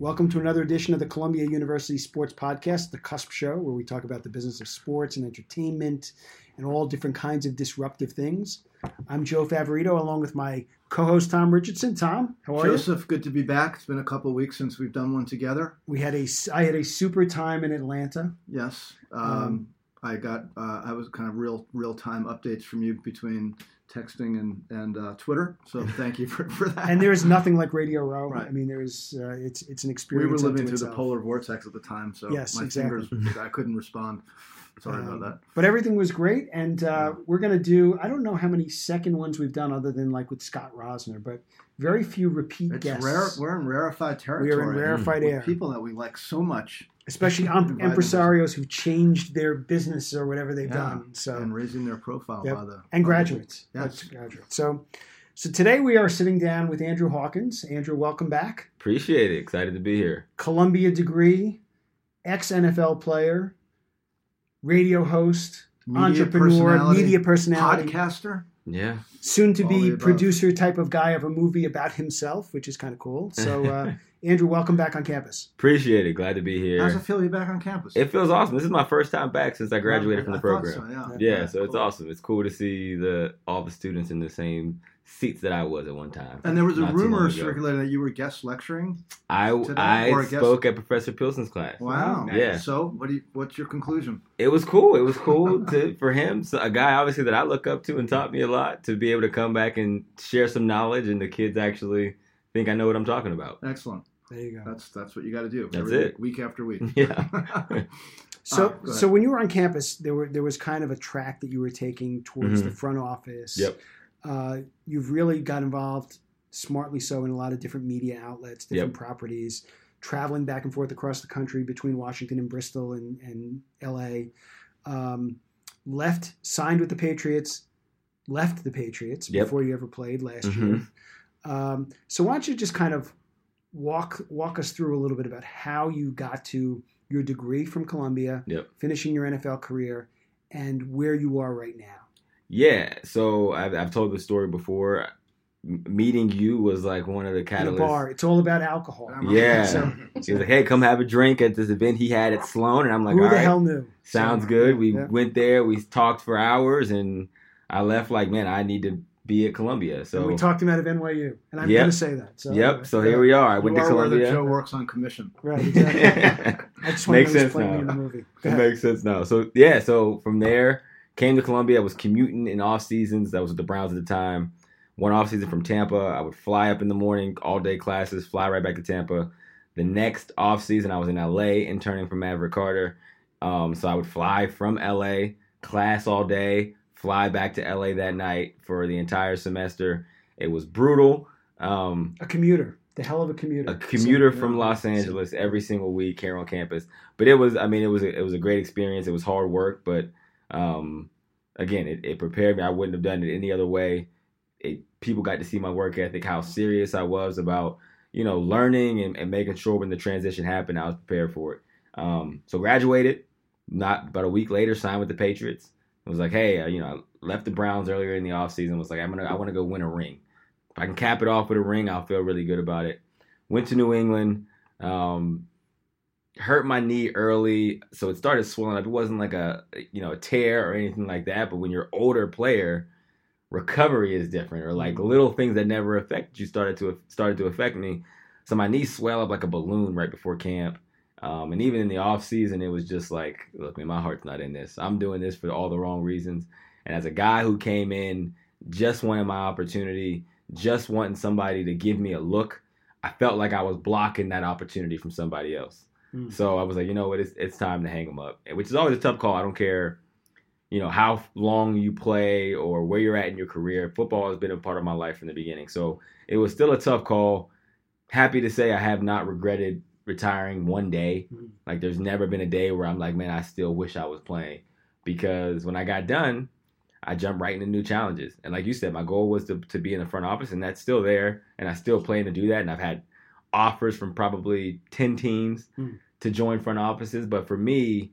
Welcome to another edition of the Columbia University Sports Podcast, the Cusp Show, where we talk about the business of sports and entertainment and all different kinds of disruptive things. I'm Joe Favorito, along with my co-host Tom Richardson. Tom, how are Joseph, good to be back. It's been a couple of weeks since we've done one together. you? We had a I had a super time in Atlanta. Yes, um, Um, I got uh, I was kind of real real time updates from you between texting and and uh, Twitter. So thank you for, for that. And there is nothing like Radio Row. Right. I mean, there is uh, it's it's an experience. we were living through the polar vortex at the time, so Yes, my exactly. fingers I couldn't respond. Sorry Um, about that. But everything was great, and uh, we're going to do. I don't know how many second ones we've done, other than like with Scott Rosner, but very few repeat It's guests. rare. We're in rarefied territory. We are in rarefied air, People that we like so much especially um, Divide impresarios who've changed their business or whatever they've Yeah. done. So and raising their profile Yep. by the and by the graduates, week. Yes. graduates. So, so today we are sitting down with Andrew Hawkins. Andrew, welcome back. Appreciate it. Excited to be here. Columbia degree, ex NFL player, radio host, Media entrepreneur, personality, media personality, podcaster. Yeah. soon to All be producer type of guy of a movie about himself, which is kind of cool. So, uh, Andrew, welcome back on campus. Appreciate it. Glad to be here. How's it feel to be back on campus? It feels awesome. This is my first time back since I graduated from the I thought program. so, yeah. Yeah, so it's awesome. It's cool to see the all the students in the same seats that I was at one time. And there was a Not too long rumor circulating that you were guest lecturing. I today, I guest- spoke at Professor Pilson's class. Wow. Yeah. So, what do you, what's your conclusion? It was cool. It was cool to for him, so a guy obviously that I look up to and taught me a lot, to be able to come back and share some knowledge, and the kids actually think I know what I'm talking about. Excellent. There you go. That's that's what you got to do. That's every it. Week, week after week. Yeah. So, Ah, so when you were on campus, there were there was kind of a track that you were taking towards Mhm. the front office. Yep. Uh, you've really got involved, smartly so, in a lot of different media outlets, different Yep. properties, traveling back and forth across the country between Washington and Bristol and, and L.A. Um, left, signed with the Patriots, left the Patriots Yep. before you ever played last Mhm. year. Um, so why don't you just kind of walk walk us through a little bit about how you got to your degree from Columbia, Yep. finishing your NFL career, and where you are right now. Yeah, so I've, I've told the story before. M- meeting you was like one of the In a bar, it's all about alcohol. Yeah. So, He was like, "Hey, come have a drink at this event he had at Sloan," and I'm like, who "All the right, hell knew? sounds So, good." We yeah. went there, we talked for hours, and I left like, "Man, I need to be at Columbia." So and we talked him out of NYU, and I'm Yep. going to say that. So, Yep. So here we are. I You went to are where the Columbia. Joe works on commission. Right. Exactly. I just Makes to know who's sense playing me now. in the movie. It makes sense now. So yeah, so from there came to Columbia. I was commuting in off seasons. That was with the Browns at the time. One off season from Tampa. I would fly up in the morning, all day classes, fly right back to Tampa. The next off season, I was in LA interning for Maverick Carter. Um, so I would fly from LA, class all day, fly back to LA that night for the entire semester. It was brutal. Um, A commuter, the hell of a commuter. a commuter So, from yeah. Los Angeles every single week here on campus. But it was, I mean, it was a, it was a great experience. It was hard work, but um, again, it, it prepared me. I wouldn't have done it any other way. It, people got to see my work ethic, how serious I was about you know learning and, and making sure when the transition happened, I was prepared for it. Um, so graduated. Not about a week later, signed with the Patriots. It was like, hey, uh, you know, I left the Browns earlier in the offseason. Was like, I'm gonna, I want to go win a ring. If I can cap it off with a ring, I'll feel really good about it went to New England, um, hurt my knee early, so it started swelling up. It wasn't like a you know a tear or anything like that, but when you're older player, recovery is different, or like little things that never affected you started to started to affect me. So my knee swelled up like a balloon right before camp. Um, and even in the off season, it was just like, look, man, my heart's not in this. I'm doing this for all the wrong reasons. And as a guy who came in just wanting my opportunity, just wanting somebody to give me a look, I felt like I was blocking that opportunity from somebody else. Hmm. So I was like, you know what, it's, it's time to hang them up, which is always a tough call. I don't care, you know, how long you play or where you're at in your career. Football has been a part of my life from the beginning. So it was still a tough call. Happy to say I have not regretted retiring one day. Mhm. Like there's never been a day where I'm like, man, I still wish I was playing. Because when I got done, I jumped right into new challenges. And like you said, my goal was to, to be in the front office, and that's still there. And I still plan to do that. And I've had offers from probably 10 teams Hmm. to join front offices. But for me,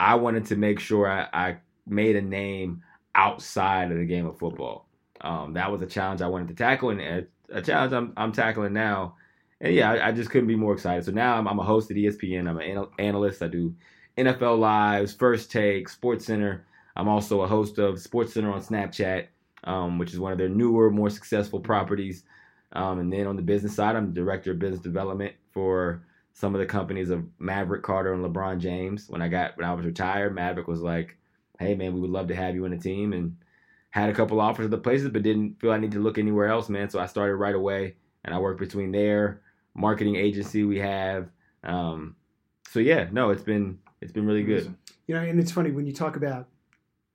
I wanted to make sure I, I made a name outside of the game of football. Um, that was a challenge I wanted to tackle, and a, a challenge I'm, I'm tackling now. And yeah, I, I just couldn't be more excited. So now I'm, I'm a host at ESPN. I'm an anal- analyst. I do NFL Lives, First Take, Sports Center. I'm also a host of Sports Center on Snapchat, um, which is one of their newer, more successful properties. Um, and then on the business side, I'm director of business development for some of the companies of Maverick Carter and LeBron James. When I got when I was retired, Maverick was like, "Hey man, we would love to have you in the team," and had a couple offers of the places, but didn't feel I need to look anywhere else, man. So I started right away, and I worked between their marketing agency we have. Um, so yeah, no, it's been it's been really good. You know, and it's funny when you talk about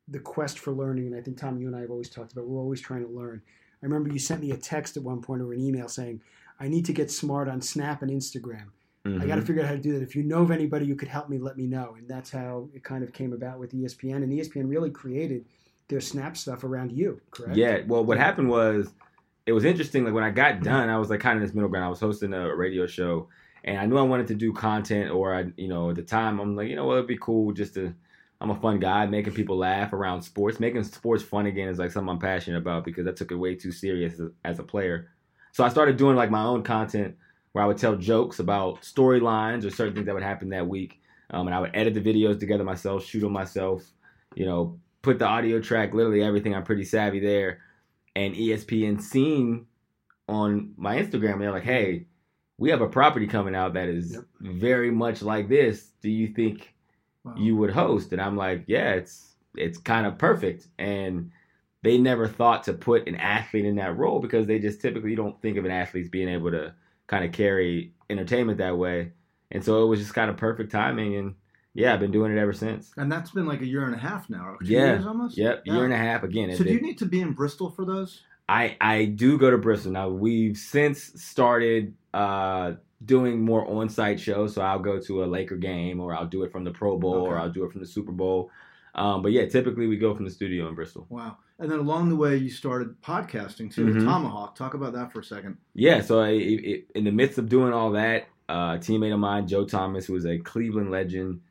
the quest for learning, and I think Tom, you and I have always talked about we're always trying to learn. I remember you sent me a text at one point or an email saying, "I need to get smart on Snap and Instagram." Mhm. I got to figure out how to do that. If you know of anybody who could help me, let me know. And that's how it kind of came about with ESPN. And ESPN really created their Snap stuff around you, correct? Yeah. Well, what happened was it was interesting. Like when I got done, I was like kind of in this middle ground. I was hosting a radio show, and I knew I wanted to do content, or I, you know, at the time I'm like, you know, what, it'd be cool just to. I'm a fun guy, making people laugh around sports, making sports fun again is like something I'm passionate about because I took it way too serious as, as a player. So I started doing like my own content where I would tell jokes about storylines or certain things that would happen that week, um, and I would edit the videos together myself, shoot them myself, you know, put the audio track, literally everything. I'm pretty savvy there. And ESPN seen on my Instagram, they're like, "Hey, we have a property coming out that is Yep. very much like this. Do you think Wow. you would host?" And I'm like, "Yeah, it's it's kind of perfect." And they never thought to put an athlete in that role because they just typically don't think of an athlete being able to kind of carry entertainment that way. And so it was just kind of perfect timing. And yeah, I've been doing it ever since. and that's been like a year and a half now. Two Yeah. years almost. Yep, year and a half again. So it- do you need to be in Bristol for those? I I do go to Bristol now. We've since started uh, doing more on-site shows, so I'll go to a Laker game, or I'll do it from the Pro Bowl, or I'll do it from the Super Bowl. Um, but yeah, typically we go from the studio in Bristol. Wow. And then along the way, you started podcasting too, Mhm. Thomahawk. Talk about that for a second. Yeah, so I, it, in the midst of doing all that, uh, a teammate of mine, Joe Thomas, who is a Cleveland legend,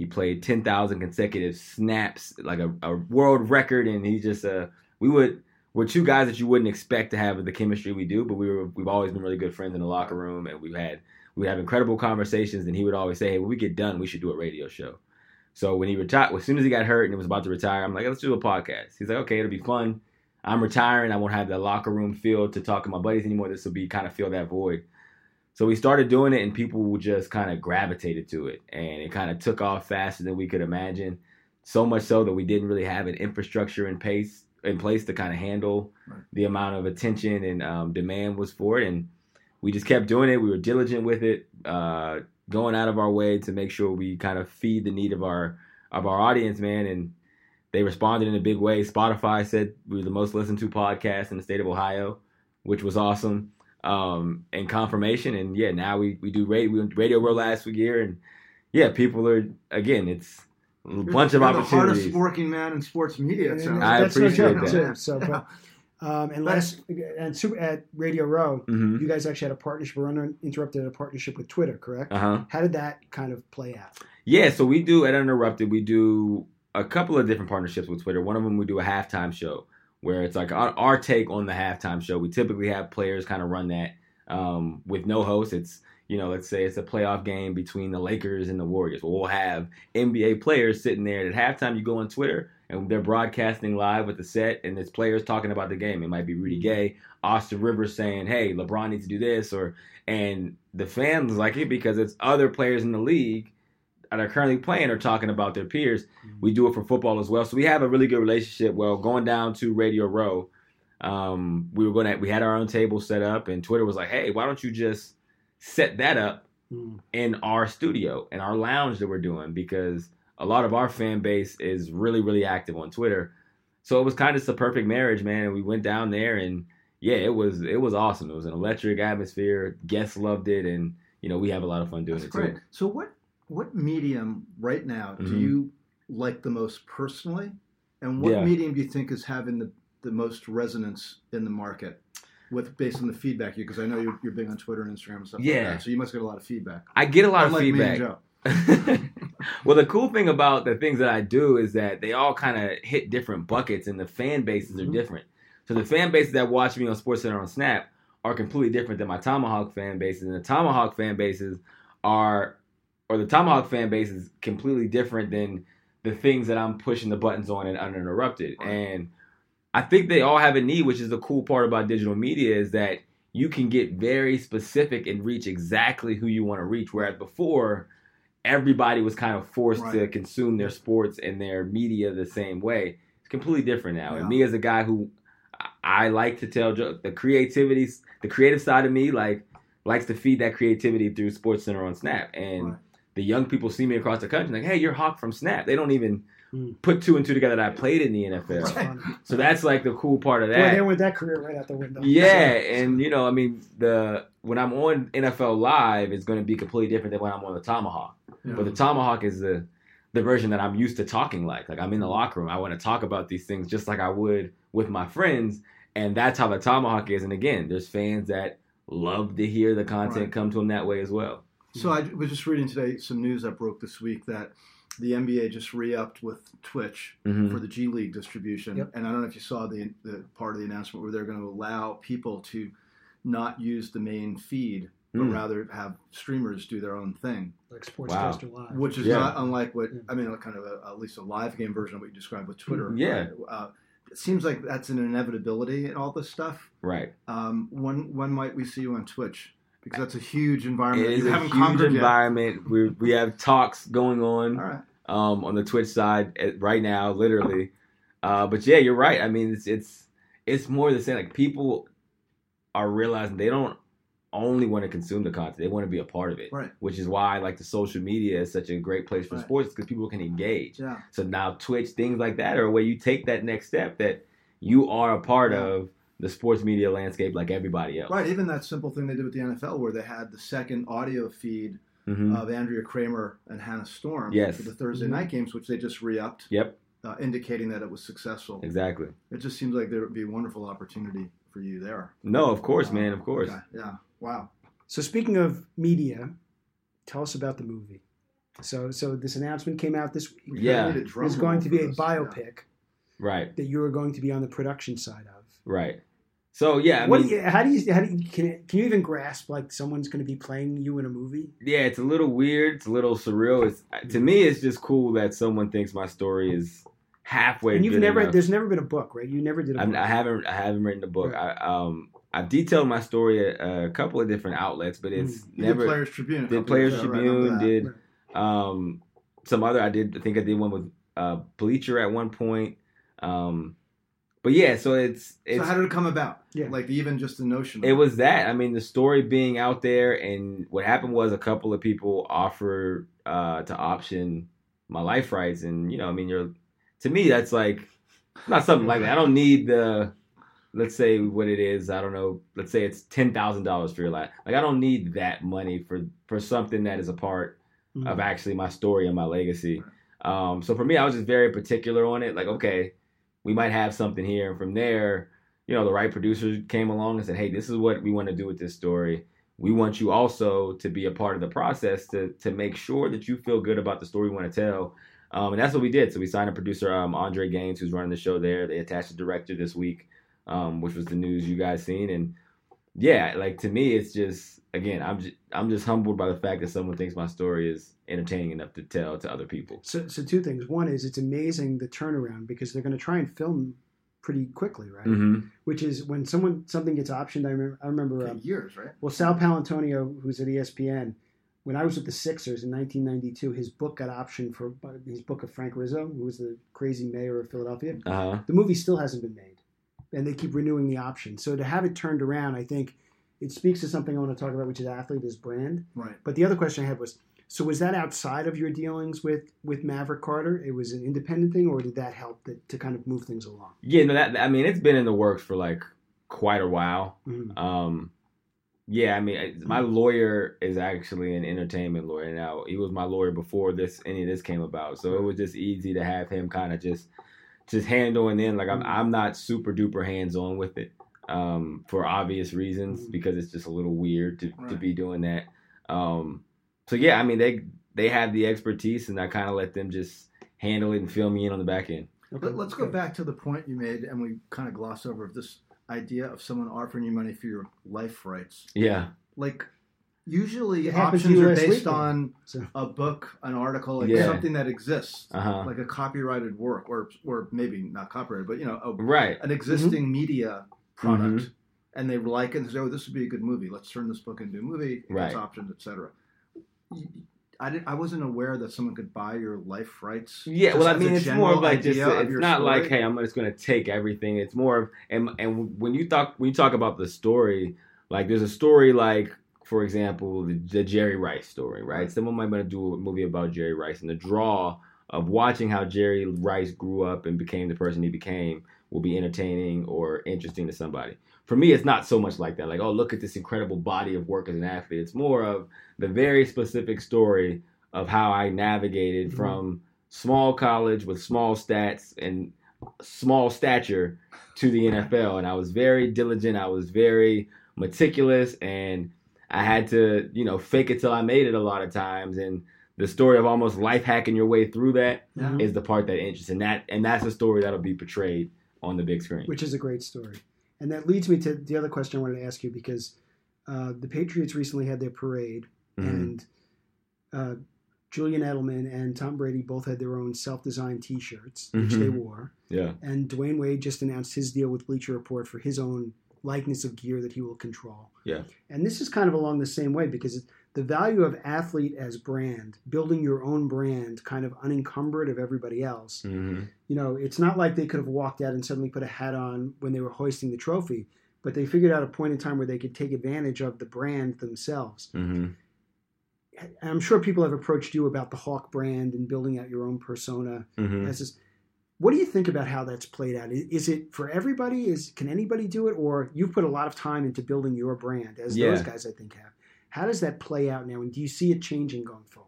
he played ten thousand consecutive snaps, like a, a world record, and he just uh, we would we're two guys that you wouldn't expect to have the chemistry we do, but we were we've always been really good friends in the locker room, and we've had we have incredible conversations, and he would always say, "Hey, when we get done, we should do a radio show." So when he retired, as soon as he got hurt and was about to retire, I'm like, "Let's do a podcast." He's like, "Okay, it'll be fun." I'm retiring. I won't have that locker room feel to talk to my buddies anymore. This will be kind of fill that void. So we started doing it, and people just kind of gravitated to it, and it kind of took off faster than we could imagine. So much so that we didn't really have an infrastructure in place in place to kind of handle Right. the amount of attention and um, demand was for it, and we just kept doing it. We were diligent with it, uh, going out of our way to make sure we kind of feed the need of our of our audience, man, and they responded in a big way. Spotify said we were the most listened to podcast in the state of Ohio, which was awesome. Um, and confirmation, and yeah, now we, we do radio. We went Radio Row last year, and yeah, people are again. It's a You're- bunch of you're the opportunities. hardest working man in sports media. It And sounds I that's like. no appreciate joke, that. Too, so, but, um, and last and super, at Radio Row, hmm you guys actually had a partnership. We're uninterrupted a partnership with Twitter, correct? Uh huh. How did that kind of play out? Yeah, so we do at Uninterrupted. We do a couple of different partnerships with Twitter. One of them we do a halftime show where it's like our, our take on the halftime show. We typically have players kind of run that um, with no host. It's you know, let's say it's a playoff game between the Lakers and the Warriors. We'll have NBA players sitting there. At halftime, you go on Twitter and they're broadcasting live with the set, and it's players talking about the game. It might be Rudy Gay, Austin Rivers saying, "Hey, LeBron needs to do this," or and the fans like it because it's other players in the league that are currently playing or talking about their peers. We do it for football as well. So we have a really good relationship. Well, going down to Radio Row, um, we were going to, we had our own table set up and Twitter was like, Hey, why don't you just set that up Mm. in our studio, in our lounge that we're doing? Because a lot of our fan base is really, really active on Twitter. So it was kind of a perfect marriage, man. And we went down there and yeah, it was, it was awesome. It was an electric atmosphere. Guests loved it. And, you know, we have a lot of fun doing That's it great. too. So what what medium right now do Mhm. you like the most personally, and what Yeah. medium do you think is having the, the most resonance in the market? With based on the feedback you, because I know you're, you're big on Twitter and Instagram and stuff Yeah. like that. So you must get a lot of feedback. I get a lot Unlike of feedback. Me and Joe. well, the cool thing about the things that I do is that they all kind of hit different buckets, and the fan bases Mhm. are different. So the fan bases that watch me on SportsCenter on Snap are completely different than my Thomahawk fan bases, and the Thomahawk fan bases are, or the Thomahawk fan base is completely different than the things that I'm pushing the buttons on and uninterrupted. Right. And I think they all have a need, which is the cool part about digital media is that you can get very specific and reach exactly who you want to reach. Whereas before, everybody was kind of forced to consume their sports and their media the same way. It's completely different now. Yeah. And me as a guy who I- I like to tell jokes, the creativity, the creative side of me, like likes to feed that creativity through Sports Center on Snap. And Right. The young people see me across the country like, hey, you're Hawk from Snap. They don't even Hmm. put two and two together that I played in the NFL. Right. So that's like the cool part of Boy, that. they went that career right out the window. Yeah, and you know, I mean, the when I'm on NFL Live, it's going to be completely different than when I'm on the Thomahawk. Yeah. But the Thomahawk is the the version that I'm used to talking like. Like I'm in the locker room, I want to talk about these things just like I would with my friends, and that's how the Thomahawk is. And again, there's fans that love to hear the content Right. come to them that way as well. So I was just reading today some news that broke this week that the NBA just re-upped with Twitch hmm for the G League distribution, Yep. and I don't know if you saw the the part of the announcement where they're going to allow people to not use the main feed, but Mm. rather have streamers do their own thing, Like Sportscaster Live. which is Yeah. not unlike what Yeah. I mean, kind of a, at least a live game version of what you described with Twitter. Yeah. right? Uh, it seems like that's an inevitability in all this stuff. Right. Um, when when might we see you on Twitch? Because that's a huge environment. It is you a huge yet. environment. We we have talks going on. All right. um, on the Twitch side at, right now, literally. Uh, but yeah, you're right. I mean, it's it's it's more the same. Like people are realizing they don't only want to consume the content; they want to be a part of it. Right. Which is why like the social media is such a great place for Right. sports because people can engage. Yeah. So now Twitch, things like that, are where you take that next step that you are a part Yeah. of the sports media landscape like everybody else. Right. Even that simple thing they did with the NFL, where they had the second audio feed hmm of Andrea Kremer and Hannah Storm Yes. for the Thursday Mhm. night games, which they just re-upped, Yep. uh, indicating that it was successful. Exactly. It just seems like there would be a wonderful opportunity for you there. No, of course, Uh, man. Of course. okay, Yeah. Wow. So speaking of media, tell us about the movie. So so this announcement came out this week. Yeah. kinda need a drum There's going to be a this. biopic Right. that you are going to be on the production side of. Right. So yeah, I what mean, do you, how do you how do you can, can you even grasp like someone's going to be playing you in a movie? yeah, it's a little weird. It's a little surreal. It's to me, it's just cool that someone thinks my story is halfway. and you've good never enough. there's never been a book, right? You never did a I'm, book. I haven't. I haven't written a book. Right. I um. I've detailed my story at a couple of different outlets, but it's You never did Players Tribune. a did Players years ago, right? Tribune, did um some other. I did. I think I did one with uh Bleacher at one point. Um, but yeah, so it's it's So how did it come about? Yeah. Like even just the notion. Of It was that. I mean, the story being out there, and what happened was a couple of people offered uh, to option my life rights, and you know, I mean, you're to me that's like not something like that. I don't need the let's say what it is. I don't know. Let's say it's ten thousand dollars for your life. Like I don't need that money for for something that is a part Mhm. of actually my story and my legacy. Um, so for me, I was just very particular on it. Like, okay, we might have something here, and from there, you know, the right producers came along and said, "Hey, this is what we want to do with this story. We want you also to be a part of the process to to make sure that you feel good about the story we want to tell." Um, and that's what we did. So we signed a producer, um, Andre Gaines, who's running the show there. They attached a director this week, um, which was the news you guys seen. And yeah, like to me, it's just again, I'm just I'm just humbled by the fact that someone thinks my story is entertaining enough to tell to other people. So so two things. One is it's amazing the turnaround because they're going to try and film pretty quickly, right? Mm-hmm. Which is when someone something gets optioned. I remember I remember um, years, right? Well, Sal Paolantonio, who's at ESPN, when I was with the Sixers in 1992, his book got optioned for his book of Frank Rizzo, who was the crazy mayor of Philadelphia. Uh huh. The movie still hasn't been made, and they keep renewing the option. So to have it turned around, I think it speaks to something I want to talk about, which is athlete as brand. Right. But the other question I had was, so was that outside of your dealings with with Maverick Carter? It was an independent thing, or did that help that, to kind of move things along? Yeah, no, that I mean, it's been in the works for like quite a while. Mhm. Um, yeah, I mean, I- my lawyer is actually an entertainment lawyer now. He was my lawyer before this any of this came about, so it was just easy to have him kind of just just handling in. like I'm I'm not super duper hands on with it um, for obvious reasons Mhm. because it's just a little weird to, to be doing that. Um, so yeah, I mean they they have the expertise and I kind of let them just handle it and fill me in on the back end. Let, let's go back to the point you made, and we kind of gloss over this idea of someone offering you money for your life rights. Yeah. Like usually It options are based week, on So- a book, an article, like Yeah. something that exists, Uh huh. like a copyrighted work, or or maybe not copyrighted, but you know, a, Right. an existing media product, Mhm. and they like it and say, "Oh, this would be a good movie. Let's turn this book into a movie. It Right. has options, etc." I didn't. I wasn't aware that someone could buy your life rights. Yeah, well, I mean, it's more of like just idea of it's your not like, hey, I'm just gonna take everything. It's more of and and when you talk when you talk about the story, like there's a story like, for example, the, the Jerry Rice story, right? Someone might want to do a movie about Jerry Rice, and the draw of watching how Jerry Rice grew up and became the person he became will be entertaining or interesting to somebody. For me, it's not so much like that. Like, oh, look at this incredible body of work as an athlete. It's more of the very specific story of how I navigated Mhm. from small college with small stats and small stature to the NFL. And I was very diligent. I was very meticulous and I had to, you know, fake it till I made it a lot of times. And the story of almost life hacking your way through that Yeah. is the part that interests. And that and that's a story that'll be portrayed on the big screen. which is a great story. And that leads me to the other question I wanted to ask you because uh, the Patriots recently had their parade, Mhm. and uh, Julian Edelman and Tom Brady both had their own self-designed T-shirts, which they Mhm. wore. Yeah. And Dwyane Wade just announced his deal with Bleacher Report for his own likeness of gear that he will control. Yeah. And this is kind of along the same way because the value of athlete as brand, building your own brand, kind of unencumbered of everybody else hmm you know, it's not like they could have walked out and suddenly put a hat on when they were hoisting the trophy, but they figured out a point in time where they could take advantage of the brand themselves. hmm I'm sure people have approached you about the Hawk brand and building out your own persona. hmm As this, what do you think about how that's played out? Is it for everybody? Is can anybody do it, or you've put a lot of time into building your brand, as those guys I think have? How does that play out now, and do you see it changing going forward?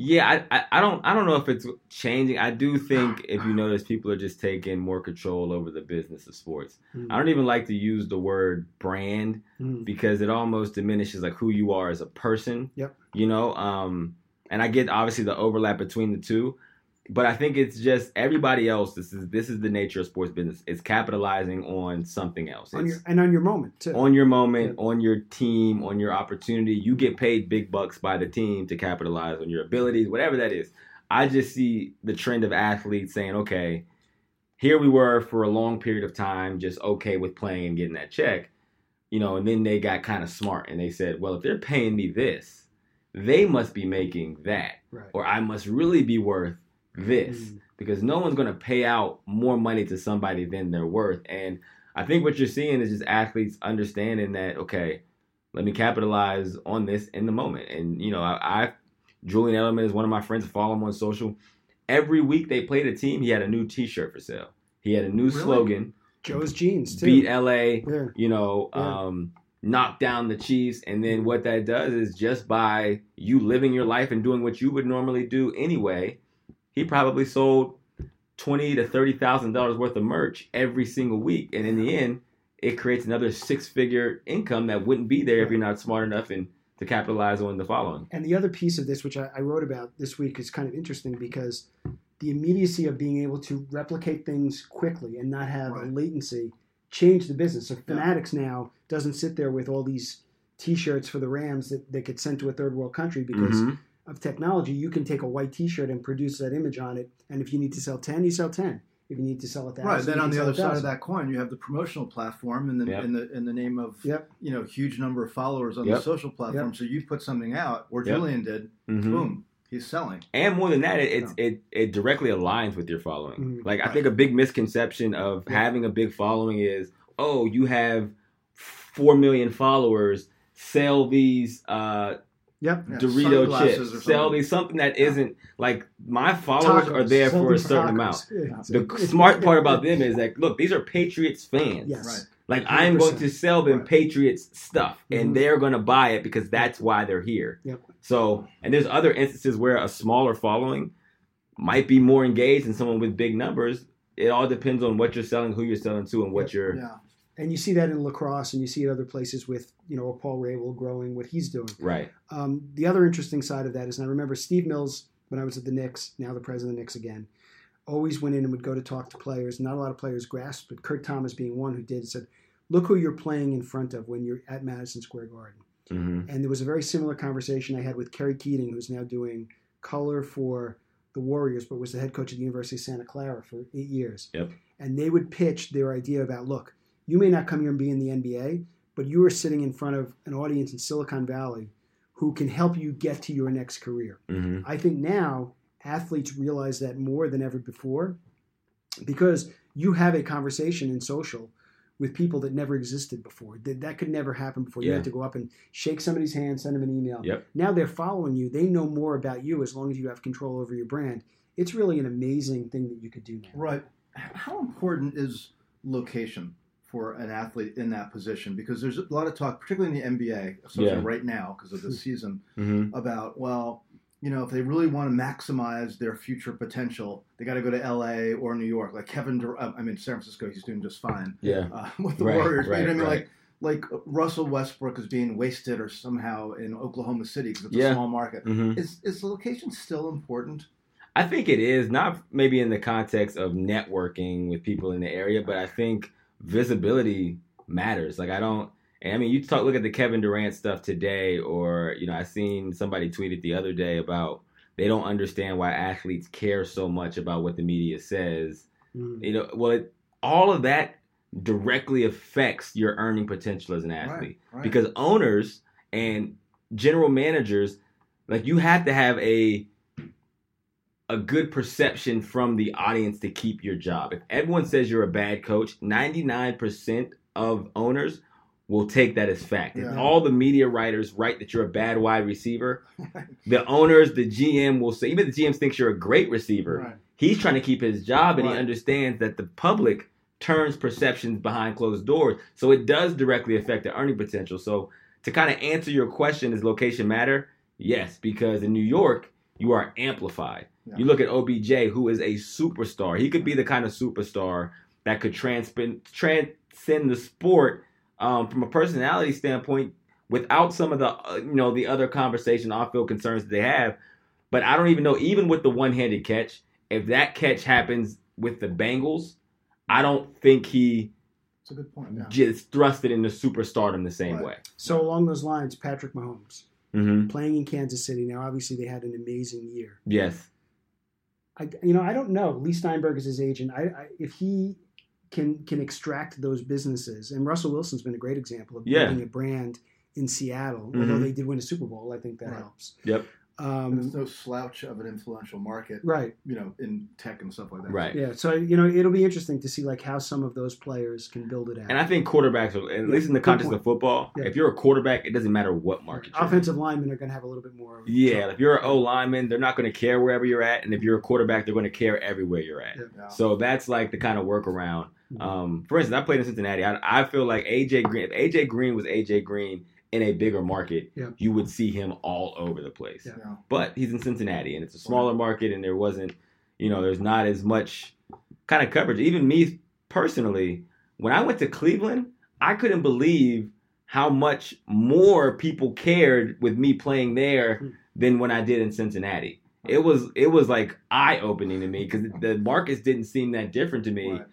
Yeah, I, I, I don't I don't know if it's changing. I do think if you notice, people are just taking more control over the business of sports. Mm. I don't even like to use the word brand Mm. because it almost diminishes like who you are as a person. Yep. You know, um, and I get obviously the overlap between the two, but I think it's just everybody else. This is this is the nature of sports business. It's capitalizing on something else. On your and on your moment too. on your moment, on your team, on your opportunity. You get paid big bucks by the team to capitalize on your abilities, whatever that is. I just see the trend of athletes saying, okay, here we were for a long period of time, just okay with playing and getting that check, you know, and then they got kind of smart and they said, well, if they're paying me this, they must be making that, right. or I must really be worth this Mm. because no one's going to pay out more money to somebody than they're worth. And I think what you're seeing is just athletes understanding that okay, let me capitalize on this in the moment. And you know, I, I Julian Edelman is one of my friends. Follow him on social. Every week they played a team, he had a new T-shirt for sale. He had a new Really? slogan: Joe's jeans too. "Beat LA." Yeah. You know, Yeah. um, knock down the Chiefs. And then what that does is just by you living your life and doing what you would normally do anyway, he probably sold twenty to thirty thousand dollars worth of merch every single week, and in the end, it creates another six-figure income that wouldn't be there if you're not smart enough and to capitalize on the following. And the other piece of this, which I, I wrote about this week, is kind of interesting because the immediacy of being able to replicate things quickly and not have a Right. latency changed the business. So Yeah. Fanatics now doesn't sit there with all these T-shirts for the Rams that, they could send to a third world country because Mhm. Of technology. You can take a white T-shirt and produce that image on it, and if you need to sell ten, you sell ten. If you need to sell a thousand, Right. Then on the other side of that coin, you have the promotional platform, and then Yep. in the in the name of Yep. you know huge number of followers on Yep. the social platform. So you put something out, or Yep. Julian did, Mhm. boom, he's selling. And more than that, it it's, it it directly aligns with your following. Mhm. Like I think a big misconception of Yeah. having a big following is, oh, you have four million followers, sell these uh, Yep. Yeah, Dorito sunglasses chips, or sell something. these something that Yeah. not like my followers are there Sell for a certain tacos. amount. Yeah. The smart part about them is that look, these are Patriots fans. Yes. Right. Like I'm going to sell them Right. Patriots stuff, and Mhm. they're going to buy it because that's why they're here. Yep. So, and there's other instances where a smaller following might be more engaged than someone with big numbers. It all depends on what you're selling, who you're selling to, and what Yep. you're Yeah. And you see that in lacrosse, and you see it other places with you know Paul Rabil growing what he's doing. right. Um, the other interesting side of that is, and I remember Steve Mills when I was at the Knicks, now the president of the Knicks again, always went in and would go to talk to players. Not a lot of players grasped, but Kurt Thomas being one who did said, look who you're playing in front of when you're at Madison Square Garden. Mm-hmm. And there was a very similar conversation I had with Kerry Keating, who's now doing color for the Warriors, but was the head coach at the University of Santa Clara for eight years. Yep. And they would pitch their idea about look, you may not come here and be in the NBA, but you are sitting in front of an audience in Silicon Valley who can help you get to your next career. Mm-hmm. I think now athletes realize that more than ever before because you have a conversation in social with people that never existed before. That, that could never happen before. You Yeah. had to go up and shake somebody's hand, send them an email. Yep. Now they're following you. They know more about you as long as you have control over your brand. It's really an amazing thing that you could do now. Right. How important is location for an athlete in that position? Because there's a lot of talk, particularly in the NBA, especially Yeah. right now because of the season, Mm-hmm. about well, you know, if they really want to maximize their future potential, they got to go to LA or New York. Like Kevin, Dur- I mean, San Francisco, he's doing just fine Yeah. uh, with the Right, Warriors. you know what I mean? right. Like like Russell Westbrook is being wasted or somehow in Oklahoma City because it's Yeah. a small market. Mm-hmm. Is is the location still important? I think it is not maybe in the context of networking with people in the area, but I think visibility matters. Like I don't, and I mean, you talk look at the Kevin Durant stuff today, or you know, I seen somebody tweeted the other day about they don't understand why athletes care so much about what the media says. Mm. You know, well, it, all of that directly affects your earning potential as an athlete Right, right. because owners and general managers like you have to have a a good perception from the audience to keep your job. If everyone says you're a bad coach, 99% of owners will take that as fact. If all the media writers write that you're a bad wide receiver, the owners, the GM will say even the GM thinks you're a great receiver, Right. he's trying to keep his job and Right. he understands that the public turns perceptions behind closed doors. So it does directly affect the earning potential. So to kind of answer your question, does location matter? Yes, because in New York, you are amplified. Yeah. You look at OBJ, who is a superstar. He could be the kind of superstar that could transcend, transcend the sport um, from a personality standpoint without some of the uh, you know the other conversation off-field concerns that they have. But I don't even know, even with the one-handed catch, if that catch happens with the Bengals, I don't think he It's a good point. Yeah. just thrust it into superstardom the same Right. way. So along those lines, Patrick Mahomes hmm playing in Kansas City now. Obviously, they had an amazing year. Yes. I, you know, I don't know. Leigh Steinberg is his agent. I, I if he can can extract those businesses, and Russell Wilson's been a great example of Yeah. building a brand in Seattle. Although Mhm. they did win a Super Bowl, I think that Right. helps. Yep. And it's Um, no slouch of an influential market, right. you know, in tech and stuff like that. Right. Yeah. So you know, it'll be interesting to see like how some of those players can build it out. And I think quarterbacks, are, at Yeah, least in the context point. of football, Yeah. if you're a quarterback, it doesn't matter what market you're in. Offensive linemen are going to have a little bit more. of Yeah, trouble. if you're an O lineman, they're not going to care wherever you're at, and if you're a quarterback, they're going to care everywhere you're at. Yeah. Yeah. So that's like the kind of workaround. Mhm. Um, for instance, I played in Cincinnati. I, I feel like AJ Green. If AJ Green was AJ Green in a bigger market, Yeah. you would see him all over the place. Yeah. Yeah. But he's in Cincinnati, and it's a smaller market, and there wasn't, you know, there's not as much kind of coverage. Even me personally, when I went to Cleveland, I couldn't believe how much more people cared with me playing there Hmm. than when I did in Cincinnati. It was it was like eye opening to me because the markets didn't seem that different to me, Right.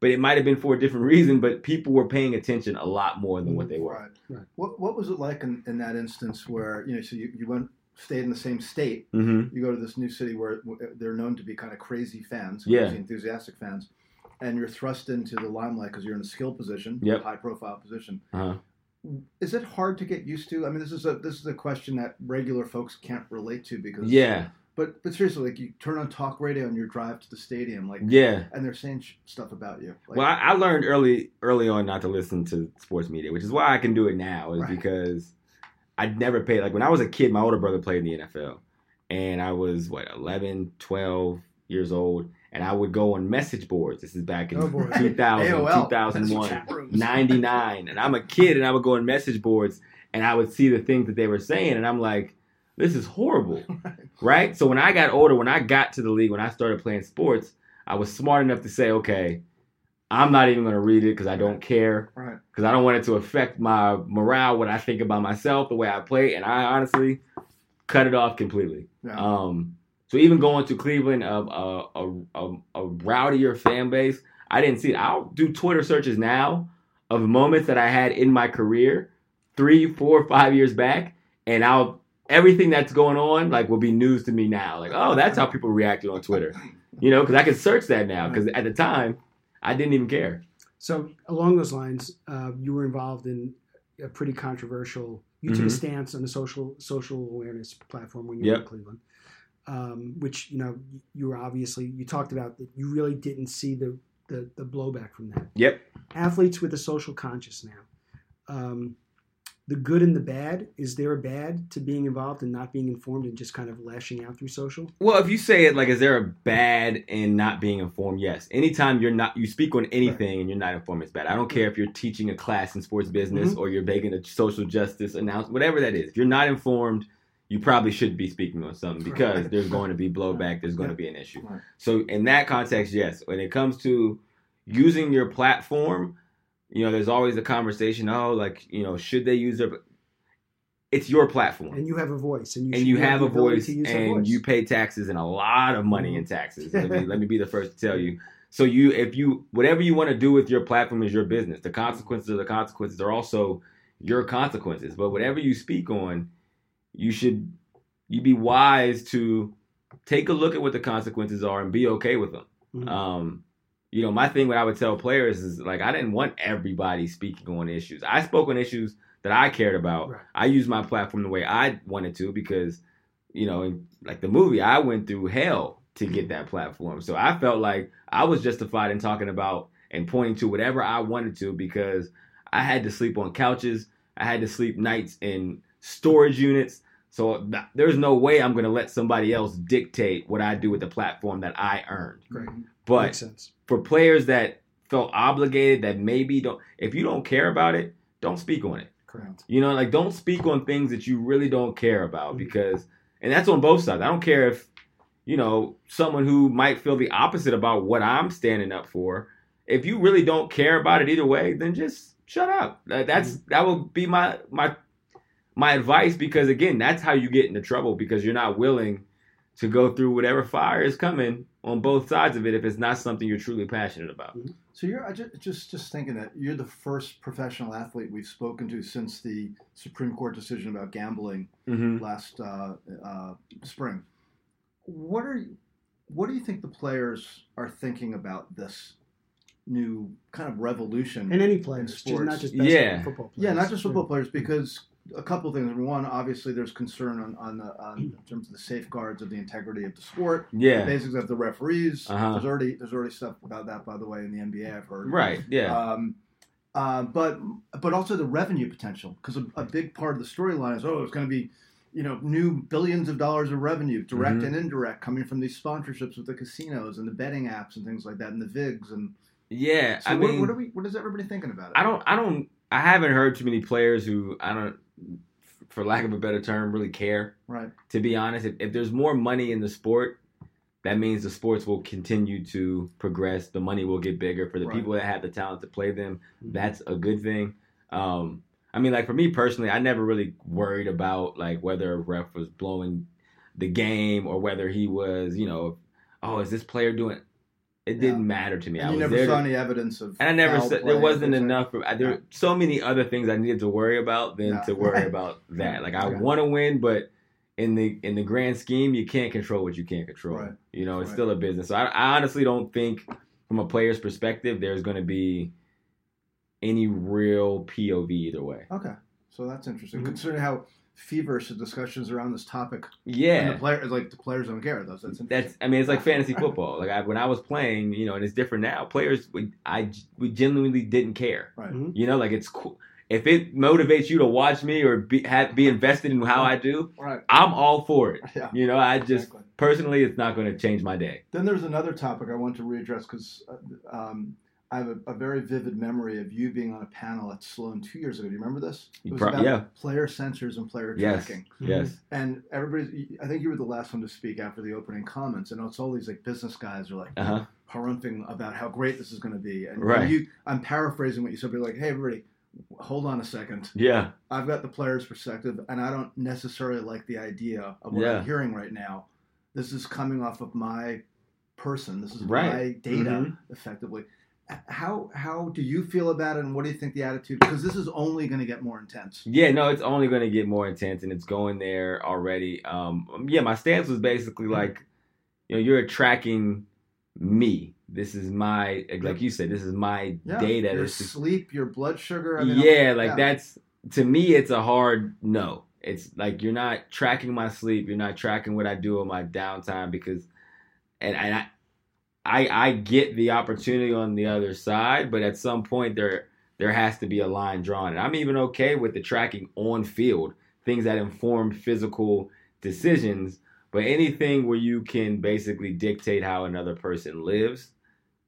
But it might have been for a different reason. But people were paying attention a lot more than what they were. Right. Right. What What was it like in, in that instance where you know so you, you went stayed in the same state Mm-hmm. you go to this new city where they're known to be kind of crazy fans, Yeah. crazy enthusiastic fans, and you're thrust into the limelight because you're in a skill position, Yep. high profile position. Uh-huh. Is it hard to get used to? I mean, this is a this is a question that regular folks can't relate to because Yeah, But but seriously, like you turn on talk radio on your drive to the stadium, like yeah. and they're saying sh- stuff about you. Like, Well, I, I learned early early on not to listen to sports media, which is why I can do it now. Is Right. because I never paid. Like when I was a kid, my older brother played in the NFL, and I was what 11, 12 years old, and I would go on message boards. This is back in Oh, 2000, AOL, 2001, 99, and I'm a kid, and I would go on message boards, and I would see the things that they were saying, and I'm like, this is horrible right? So when I got older, when I got to the league, when I started playing sports, I was smart enough to say, okay, I'm not even going to read it because I don't care, right. because I don't want it to affect my morale, what I think about myself, the way I play, and I honestly cut it off completely. Yeah. Um, so even going to Cleveland, a, a, a, a, a rowdier fan base, I didn't see it. I'll do Twitter searches now of moments that I had in my career, three, four, five years back, and I'll everything that's going on like will be news to me now. Like, oh, that's how people reacted on Twitter, you know, because I can search that now. Because at the time, I didn't even care. So along those lines, uh, you were involved in a pretty controversial. You took a Mhm. stance on the social social awareness platform when you were in Cleveland, um, which you know you were obviously you talked about that you really didn't see the the, the blowback from that. Yep. Athletes with a social conscience now. Um, the good and the bad. Is there a bad to being involved and not being informed and just kind of lashing out through social? Well, if you say it like, is there a bad in not being informed? Yes. Anytime you're not, you speak on anything and you're not informed, it's bad. I don't care if you're teaching a class in sports business Mhm. or you're making a social justice announcement, whatever that is. If you're not informed, you probably should be speaking on something because Right. there's going to be blowback. There's going Yeah. to be an issue. Right. So in that context, yes. When it comes to using your platform, you know, there's always a conversation. Oh, like you know, should they use their? It's your platform And you have a voice, and you and you have have a voice to use that and voice. you pay taxes and a lot of money in taxes. let, me, let me be the first to tell you. So you, if you, whatever you want to do with your platform is your business. The consequences are the consequences. Are also your consequences. But whatever you speak on, you should you be wise to take a look at what the consequences are and be okay with them. Mhm. Um, you know, my thing what I would tell players is like I didn't want everybody speaking on issues. I spoke on issues that I cared about. Right. I used my platform the way I wanted to because, you know, like the movie, I went through hell to get that platform. So I felt like I was justified in talking about and pointing to whatever I wanted to because I had to sleep on couches. I had to sleep nights in storage units. So there's no way I'm going to let somebody else dictate what I do with the platform that I earned. Great. But for players that felt obligated, that maybe don't, if you don't care about it, don't speak on it. Correct. You know, like don't speak on things that you really don't care about Mhm. because, and that's on both sides. I don't care if, you know, someone who might feel the opposite about what I'm standing up for. If you really don't care about it either way, then just shut up. That- That's that will be my my my advice because again, that's how you get into trouble because you're not willing to go through whatever fire is coming on both sides of it if it's not something you're truly passionate about. So you're I just, just just thinking that you're the first professional athlete we've spoken to since the Supreme Court decision about gambling Mm-hmm. last uh, uh, spring. What are what do you think the players are thinking about this new kind of revolution? And any players, just sports. not just basketball, Yeah. football players. yeah, not just football players, because a couple of things. One, obviously, there's concern on on, the, on in terms of the safeguards of the integrity of the sport, the Yeah. basics of the referees. Uh-huh. There's already there's already stuff about that, by the way, in the NBA. I've heard. Right. Yeah. Um, uh, but but also the revenue potential because a, a big part of the storyline is oh it's going to be you know new billions of dollars of revenue direct Mhm. and indirect coming from these sponsorships with the casinos and the betting apps and things like that and the vigs and yeah. so I what, mean, what are we what is everybody thinking about it? I don't. I don't. I haven't heard too many players who I don't, for lack of a better term, really care. right To be honest, if, if there's more money in the sport, that means the sports will continue to progress. The money will get bigger for the Right. people that have the talent to play them. Mhm. That's a good thing. Um, I mean, like for me personally, I never really worried about like whether a ref was blowing the game or whether he was, you know, oh, is this player doing? It didn't matter to me. and I you was never there saw to- any evidence of and I never said there wasn't enough. I, there Yeah. were so many other things I needed to worry about than Yeah. to worry about that. Like I Okay. want to win, but in the in the grand scheme, you can't control what you can't control. Right. You know, it's Right. still a business. So I, I honestly don't think, from a player's perspective, there's going to be any real POV either way. okay so that's interesting Mhm. considering how feverish discussions around this topic and Yeah, the player like the players don't care those that's that's. I mean, it's like fantasy football. Like I, when I was playing, you know, and it's different now. Players, we, I we genuinely didn't care. right Mhm. You know, like it's cool. If it motivates you to watch me or be have, be invested in how I do, right I'm all for it. yeah You know, I just exactly. personally, it's not going to change my day. Then there's another topic I want to readdress because um, I have a, a very vivid memory of you being on a panel at Sloan two years ago. Do you remember this? It was about yeah. player sensors and player Yes, tracking. yes, And everybody, I think you were the last one to speak after the opening comments, and it's all these like business guys are like uh huh, harumphing about how great this is going to be. And, Right. and you, I'm paraphrasing what you said, but you're like, hey, everybody, hold on a second. yeah, I've got the player's perspective, and I don't necessarily like the idea of what Yeah. I'm hearing right now. This is coming off of my person. This is Right. my data, Mhm. effectively. How how do you feel about it, and what do you think the attitude? Because this is only going to get more intense. Yeah, no, it's only going to get more intense, and it's going there already. Um, yeah, my stance was basically Mm-hmm. like, you know, you're tracking me. This is my, like you said, this is my Yeah, data. your sleep, your blood sugar. I mean, yeah, like that's to me, it's a hard no. It's like you're not tracking my sleep. You're not tracking what I do on my downtime because, and and I, I I get the opportunity on the other side, but at some point there there has to be a line drawn. And I'm even okay with the tracking on field, things that inform physical decisions. But anything where you can basically dictate how another person lives,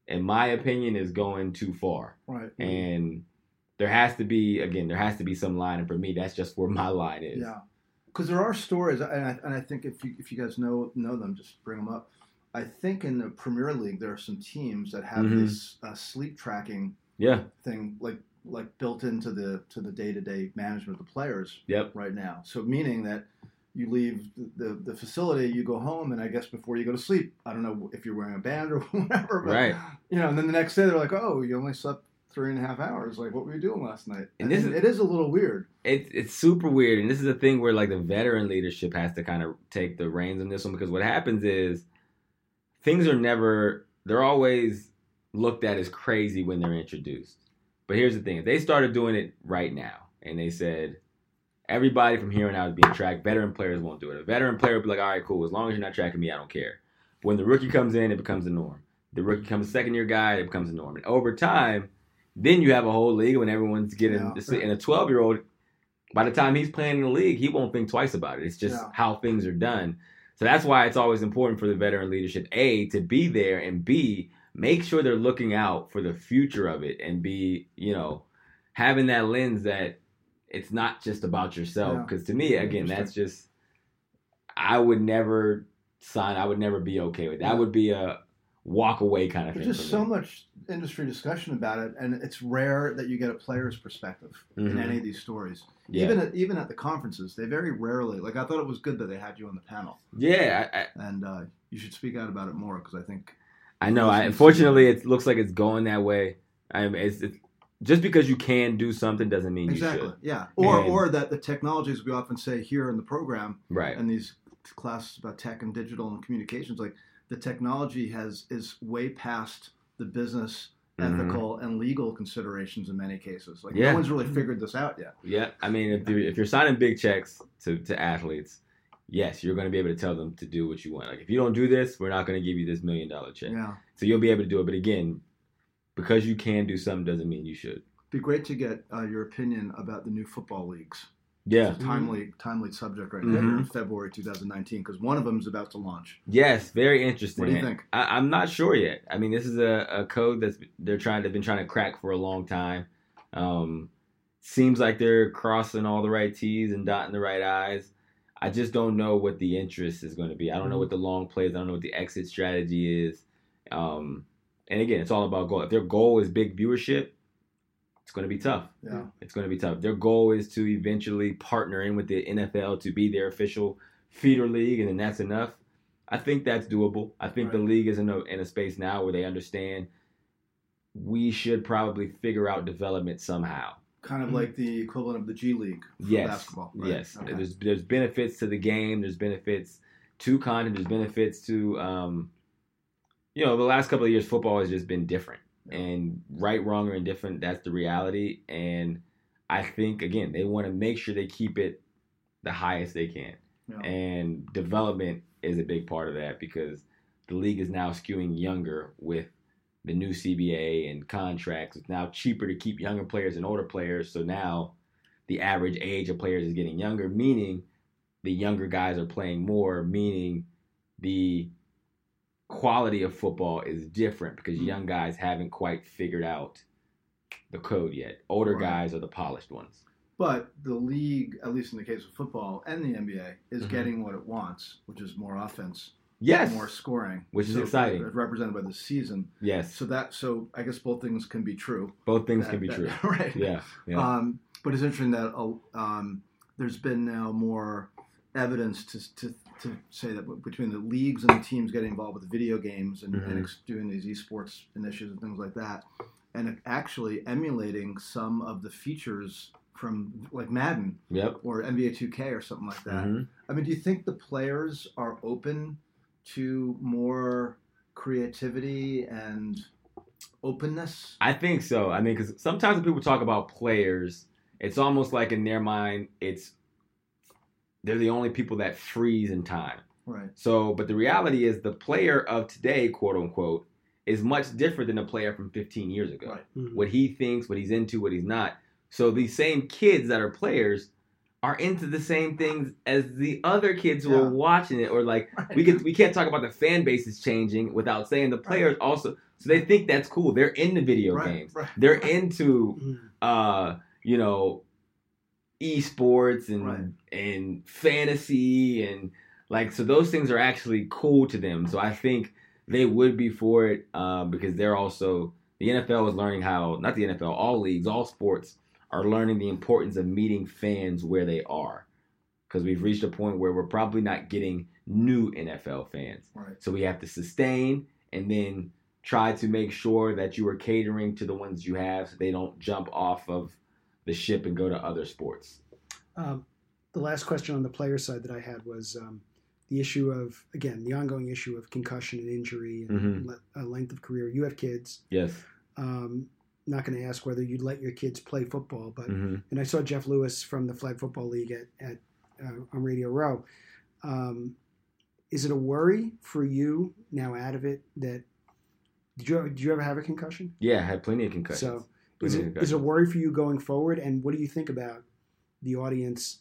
in my opinion, is going too far right. and there has to be again there has to be some line and for me that's just where my line is Yeah, because there are stories, and I, and I think if you if you guys know know them, just bring them up. I think in the Premier League there are some teams that have Mhm. this uh, sleep tracking yeah thing like like built into the to the day to day management of the players yep right now. So meaning that you leave the, the, the facility, you go home, and I guess before you go to sleep, I don't know if you're wearing a band or whatever, but Right. you know, and then the next day they're like, oh, you only slept three and a half hours. Like, what were you doing last night? And And, this is- it is a little weird. it's it's super weird and this is a thing where like the veteran leadership has to kind of take the reins on this one because what happens is things are never they're always looked at as crazy when they're introduced but here's the thing if they started doing it right now and they said everybody from here on out is being tracked veteran players won't do it a veteran player would be like all right cool as long as you're not tracking me i don't care when the rookie comes in it becomes the norm the rookie comes a second year guy it becomes the norm and over time then you have a whole league when everyone's getting Yeah. and a 12 year old by the time he's playing in the league, he won't think twice about it. It's just Yeah. how things are done. So that's why it's always important for the veteran leadership, A, to be there, and B, make sure they're looking out for the future of it and be, you know, having that lens that it's not just about yourself. Yeah. Because to me, again, that's just, I would never sign, I would never be okay with that. Yeah. would be a walk away kind of There's thing. just so much industry discussion about it, and it's rare that you get a player's perspective in Mhm. any of these stories. Yeah. Even at even at the conferences, they very rarely. Like I thought it was good that they had you on the panel, yeah, I, I, and uh, you should speak out about it more because I think I know. I, unfortunately, it looks like it's going that way. I mean, it's, it's just because you can do something doesn't mean exactly, you should. yeah. Or And- or that the technologies we often say here in the program Right. and these classes about tech and digital and communications, like the technology has is way past the business, Mhm. ethical, and legal considerations in many cases. Like Yeah. no one's really figured this out yet. Yeah. I mean, if you're, if you're signing big checks to, to athletes, yes, you're going to be able to tell them to do what you want. Like, if you don't do this, we're not going to give you this million dollar check. Yeah. So you'll be able to do it. But again, because you can do something doesn't mean you should. Be great to get uh, your opinion about the new football leagues. Yeah. It's a timely, timely subject right now Mhm. in February 2019 because one of them is about to launch. Yes. Very interesting. What do you think? I, I'm not sure yet. I mean, this is a, a code that's they're trying they've been trying to crack for a long time. Um, seems like they're crossing all the right T's and dotting the right I's. I just don't know what the interest is going to be. I don't know what the long plays. I don't know what the exit strategy is. Um, and again, it's all about goal. If their goal is big viewership, it's going to be tough. Yeah. It's going to be tough. Their goal is to eventually partner in with the NFL to be their official feeder league, and then that's enough. I think that's doable. I think the league is in a in a space now where they understand we should probably figure out development somehow. Kind of Mhm. like the equivalent of the G League for Yes, basketball. right? yes. Okay. There's there's benefits to the game. There's benefits to content. There's benefits to um, you know, the last couple of years football has just been different. And right, wrong, or indifferent, that's the reality. And I think again, they want to make sure they keep it the highest they can. Yeah. And development is a big part of that because the league is now skewing younger with the new CBA and contracts. It's now cheaper to keep younger players and older players. So now the average age of players is getting younger, meaning the younger guys are playing more, meaning the quality of football is different because Mhm. young guys haven't quite figured out the code yet. Older Right. guys are the polished ones. But the league, at least in the case of football and the NBA, is Mhm. getting what it wants, which is more offense, Yes. more scoring, Which is So, exciting. represented by the season. Yes. So that, so I guess both things can be true. Both things That- can be that- true. right? Yeah. Yeah. Um, but it's interesting that uh, um, there's been now more evidence to, to to say that between the leagues and the teams getting involved with video games and, and Mhm. ex- doing these esports initiatives and things like that, and actually emulating some of the features from like Madden Yep. or NBA 2K or something like that. Mhm. I mean, do you think the players are open to more creativity and openness? I think so. I mean, because sometimes when people talk about players, it's almost like in their mind, it's they're the only people that freeze in time. Right. So, but the reality is, the player of today, quote unquote, is much different than the player from 15 years ago. Right. Mhm. What he thinks, what he's into, what he's not. So these same kids that are players are into the same things as the other kids who Yeah. are watching it, or like Right. we could we can't talk about the fan base is changing without saying the players also. So they think that's cool. They're into video right. games. Right. They're into Mhm. uh, you know, esports and Right. and fantasy and like so those things are actually cool to them. So I think they would be for it uh, because they're also the NFL is learning how not the NFL, all leagues, all sports are learning the importance of meeting fans where they are because we've reached a point where we're probably not getting new NFL fans. Right. So we have to sustain and then try to make sure that you are catering to the ones you have so they don't jump off of the ship and go to other sports. Um, the last question on the player side that I had was um, the issue of again the ongoing issue of concussion and injury and Mhm. le- uh, length of career. You have kids. Yes. Um, not going to ask whether you'd let your kids play football, but hmm and I saw Jeff Lewis from the Flag Football League at, at uh, on Radio Row. Um, is it a worry for you now out of it that did you ever, did you ever have a concussion? Yeah, I had plenty of concussions. So is it is it a worry for you going forward? And what do you think about the audience,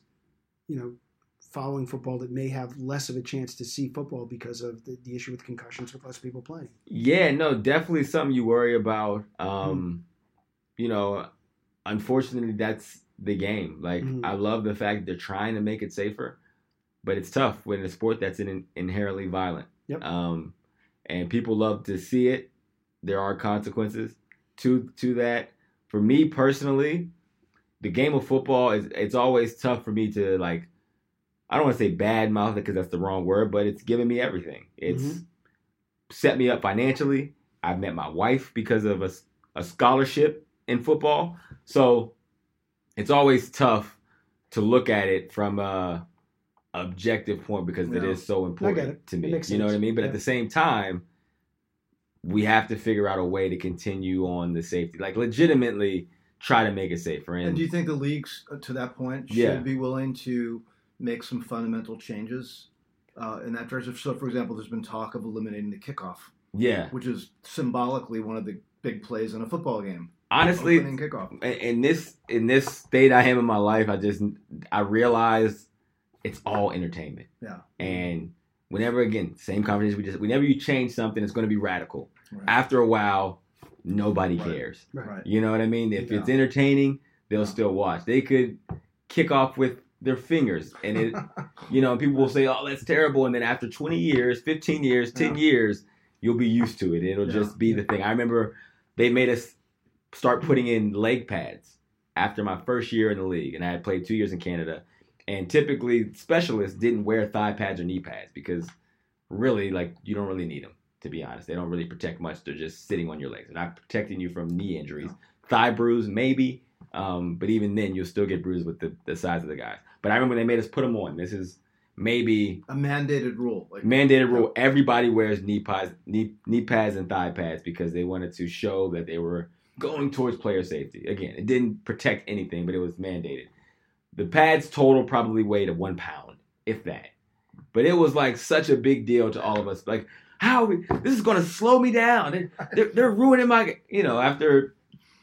you know, following football that may have less of a chance to see football because of the, the issue with concussions with less people playing? Yeah, no, definitely something you worry about. Um, You know, unfortunately, that's the game. Like, Mhm. I love the fact they're trying to make it safer, but it's tough when a sport that's in, inherently violent. Yep. Um, and people love to see it. There are consequences to to that. For me personally, the game of football is it's always tough for me to like. I don't want to say bad mouth it because that's the wrong word, but it's given me everything. It's Mhm. set me up financially. I've met my wife because of a, a scholarship in football. So it's always tough to look at it from a objective point because it Yeah. is so important to me. You know what I mean? But Yeah. at the same time, we have to figure out a way to continue on the safety, like legitimately try to make it safer. And, And do you think the leagues, uh, to that point, should Yeah. be willing to make some fundamental changes uh, in that direction? So, for example, there's been talk of eliminating the kickoff, yeah, which is symbolically one of the big plays in a football game. honestly, kickoff. in- in this in this state I am in my life, I just I realize it's all entertainment. Yeah. And whenever again, same conversation we just whenever you change something, it's going to be radical. Right. After a while, nobody Right. cares. Right. Right. You know what I mean? If it's entertaining, they'll Yeah. still watch. They could kick off with their fingers, and it, you know, people will say, "Oh, that's terrible," and then after 20 years, 15 years, 10 Yeah. years, you'll be used to it. It'll Yeah. just be the thing. I remember they made us start putting in leg pads after my first year in the league, and I had played two years in Canada. And typically, specialists didn't wear thigh pads or knee pads because really, like, you don't really need them. To be honest, they don't really protect much. They're just sitting on your legs. They're not protecting you from knee injuries. Thigh bruise, maybe, um, but even then, you'll still get bruised with the, the size of the guys. But I remember they made us put them on. This is maybe A mandated rule. Like, mandated rule. Everybody wears knee pads, knee, knee pads and thigh pads because they wanted to show that they were going towards player safety. Again, it didn't protect anything, but it was mandated. The pads total probably weighed a one pound, if that. But it was like such a big deal to all of us. Like, how are we, this is going to slow me down. They're, they're, they're ruining my, you know, after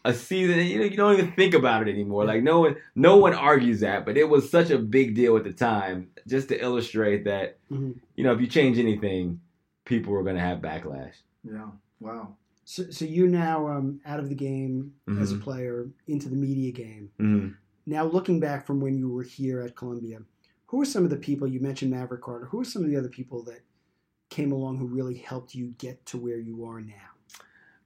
a season, you know, you don't even think about it anymore. Like no one, no one argues that, but it was such a big deal at the time, just to illustrate that, Mhm. you know, if you change anything, people are going to have backlash. yeah. Wow. So, so you now um, out of the game as a Mhm. player into the media game. Mm-hmm. Now looking back from when you were here at Columbia, who are some of the people you mentioned Maverick Carter? Who are some of the other people that came along who really helped you get to where you are now?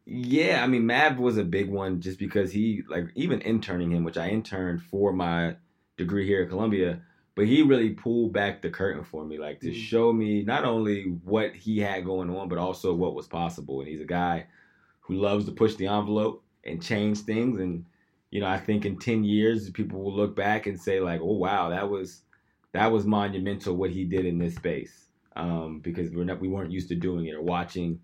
Yeah, I mean, Mav was a big one just because he, like, even interning him, which I interned for my degree here at Columbia, but he really pulled back the curtain for me, like to Mm. show me not only what he had going on, but also what was possible. And he's a guy who loves to push the envelope and change things. And you know, I think in ten years, people will look back and say like, "Oh wow, that was that was monumental what he did in this space," um, because we're not we weren't used to doing it or watching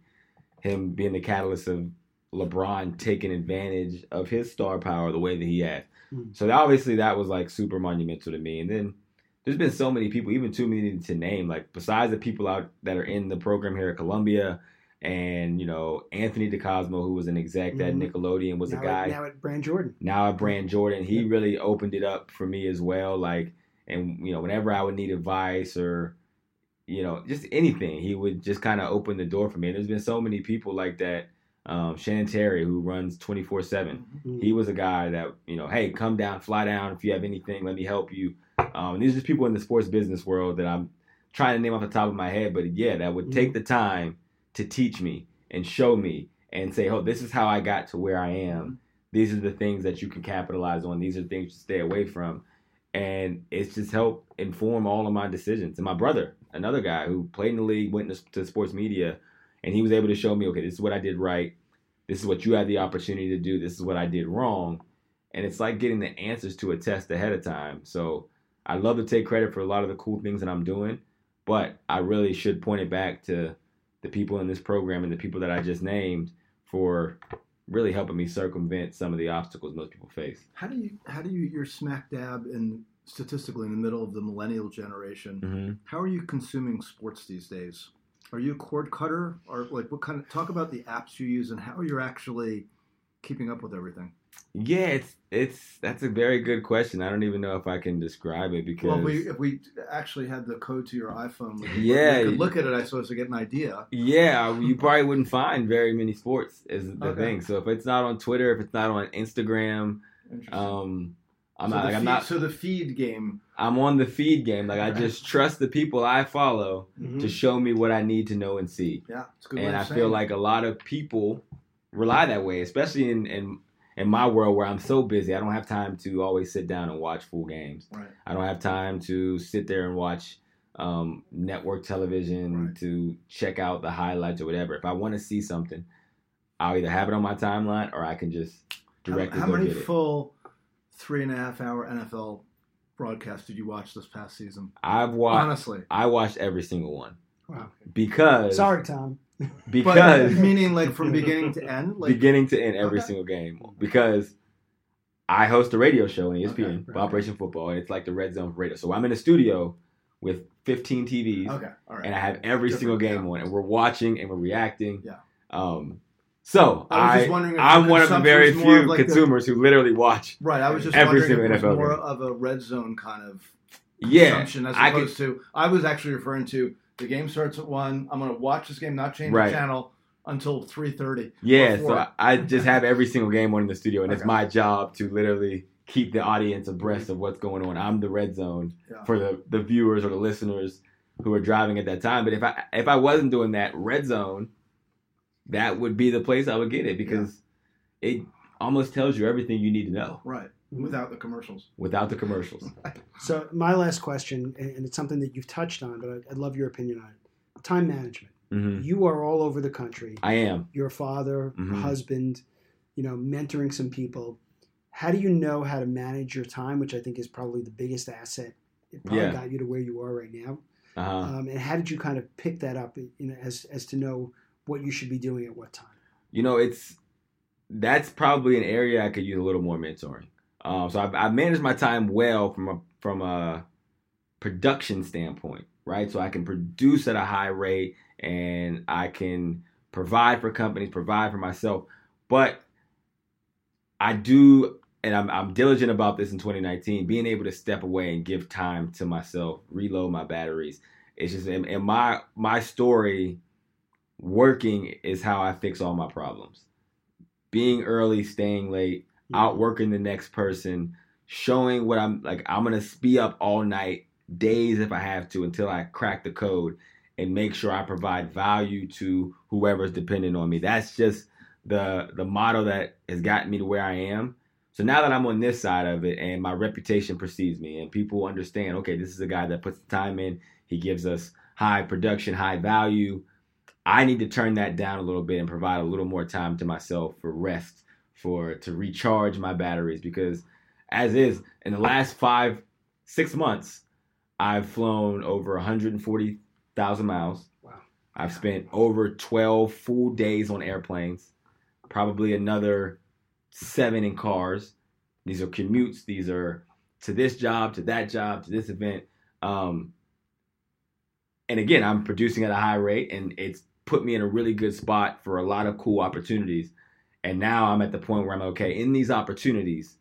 him being the catalyst of LeBron taking advantage of his star power the way that he had. Mm. So obviously that was like super monumental to me. And then there's been so many people, even too many to name. Like besides the people out that are in the program here at Columbia, and you know Anthony DeCosmo, who was an exec at Mhm. Nickelodeon, was now a guy At, now at Brand Jordan. now at Brand Jordan, he really opened it up for me as well. Like, and you know, whenever I would need advice or, you know, just anything, he would just kind of open the door for me. And there's been so many people like that. Um, Shannon Terry, who runs 24 seven, Mm. he was a guy that you know, hey, come down, fly down. If you have anything, let me help you. Um, and these are just people in the sports business world that I'm trying to name off the top of my head, but yeah, that would take the time to teach me and show me and say, oh, this is how I got to where I am. These are the things that you can capitalize on. These are things to stay away from. And it's just helped inform all of my decisions. And my brother, another guy who played in the league, went to, sports media, and he was able to show me, okay, this is what I did right. This is what you had the opportunity to do. This is what I did wrong. And it's like getting the answers to a test ahead of time. So I love to take credit for a lot of the cool things that I'm doing, but I really should point it back to the people in this program and the people that I just named for really helping me circumvent some of the obstacles most people face. How do you how do you you're smack dab in statistically in the middle of the millennial generation? Mm-hmm. How are you consuming sports these days? Are you a cord cutter or like what kind of talk about the apps you use and how you're actually keeping up with everything? Yeah, it's it's that's a very good question. I don't even know if I can describe it because Well, we, if we actually had the code to your iPhone, we could, Yeah, we could look at it, I suppose, to get an idea. yeah, you probably wouldn't find very many sports is the Okay. thing. So if it's not on Twitter, if it's not on Instagram, um, I'm so not like I'm not So the feed game. I'm on the feed game. Like I just trust the people I follow Mhm. to show me what I need to know and see. Yeah, it's good. and I feel like a lot of people rely that way, especially in, in in my world where I'm so busy. I don't have time to always sit down and watch full games. right. I don't have time to sit there and watch um, network television Right. to check out the highlights or whatever. If I want to see something, I'll either have it on my timeline or I can just directly how, how go many get it. full three and a half hour NFL broadcast did you watch this past season? I've watched. Honestly, I watched every single one Wow. because Sorry, Tom. but because meaning like from beginning to end, like beginning to end every Okay. single game because I host a radio show on E ESPN Okay, right. Operation Football, and it's like the red zone for radio. So I'm in a studio with 15 TVs, okay, all right. and I have every Different, single game yeah. on, and we're watching and we're reacting. Yeah. Um. So I was I, just wondering if I'm one of the very was more of few like the- consumers who literally watch. Right, I was just Every wondering if it single was NFL more game. of a red zone kind of Yeah, consumption as I could- opposed to. I was actually referring to the game starts at one. I'm going to watch this game, not change Right. the channel until three thirty. Yeah, so I, I just have every single game on in the studio, and it's my job to literally keep the audience abreast mm-hmm. of what's going on. I'm the red zone Yeah. for the, the viewers or the listeners who are driving at that time. But if I if I wasn't doing that red zone, that would be the place I would get it because it almost tells you everything you need to know Right, Mhm. without the commercials. without the commercials. So my last question, and and it's something that you've touched on, but I'd, I'd love your opinion on it. Time management. hmm You are all over the country. I am. You're father, a Mhm. husband, you know, mentoring some people. How do you know how to manage your time, which I think is probably the biggest asset? It probably Yeah. got you to where you are right now. Uh-huh. Um, and how did you kind of pick that up, you know, as as to know what you should be doing at what time? you know, it's that's probably an area I could use a little more mentoring. Um, so I've, I've managed my time well from a from a production standpoint, right? So I can produce at a high rate and I can provide for companies, provide for myself, but I do. And I'm, I'm diligent about this in 2019, being able to step away and give time to myself, reload my batteries. It's just, in, and my my story working is how I fix all my problems. Being early, staying late, outworking the next person, showing what I'm like. I'm gonna be up all night, days if I have to, until I crack the code and make sure I provide value to whoever's dependent on me. That's just the the model that has gotten me to where I am. So now that I'm on this side of it and my reputation precedes me and people understand, okay, this is a guy that puts the time in, he gives us high production, high value. I need to turn that down a little bit and provide a little more time to myself for rest, for to recharge my batteries because as is in the last 5 6 months I've flown over 140,000 miles. Wow. I've spent over 12 full days on airplanes, probably another seven in cars. These are commutes. These are to this job, to that job, to this event. Um, and again, I'm producing at a high rate, and it's put me in a really good spot for a lot of cool opportunities. And now I'm at the point where I'm okay in these opportunities.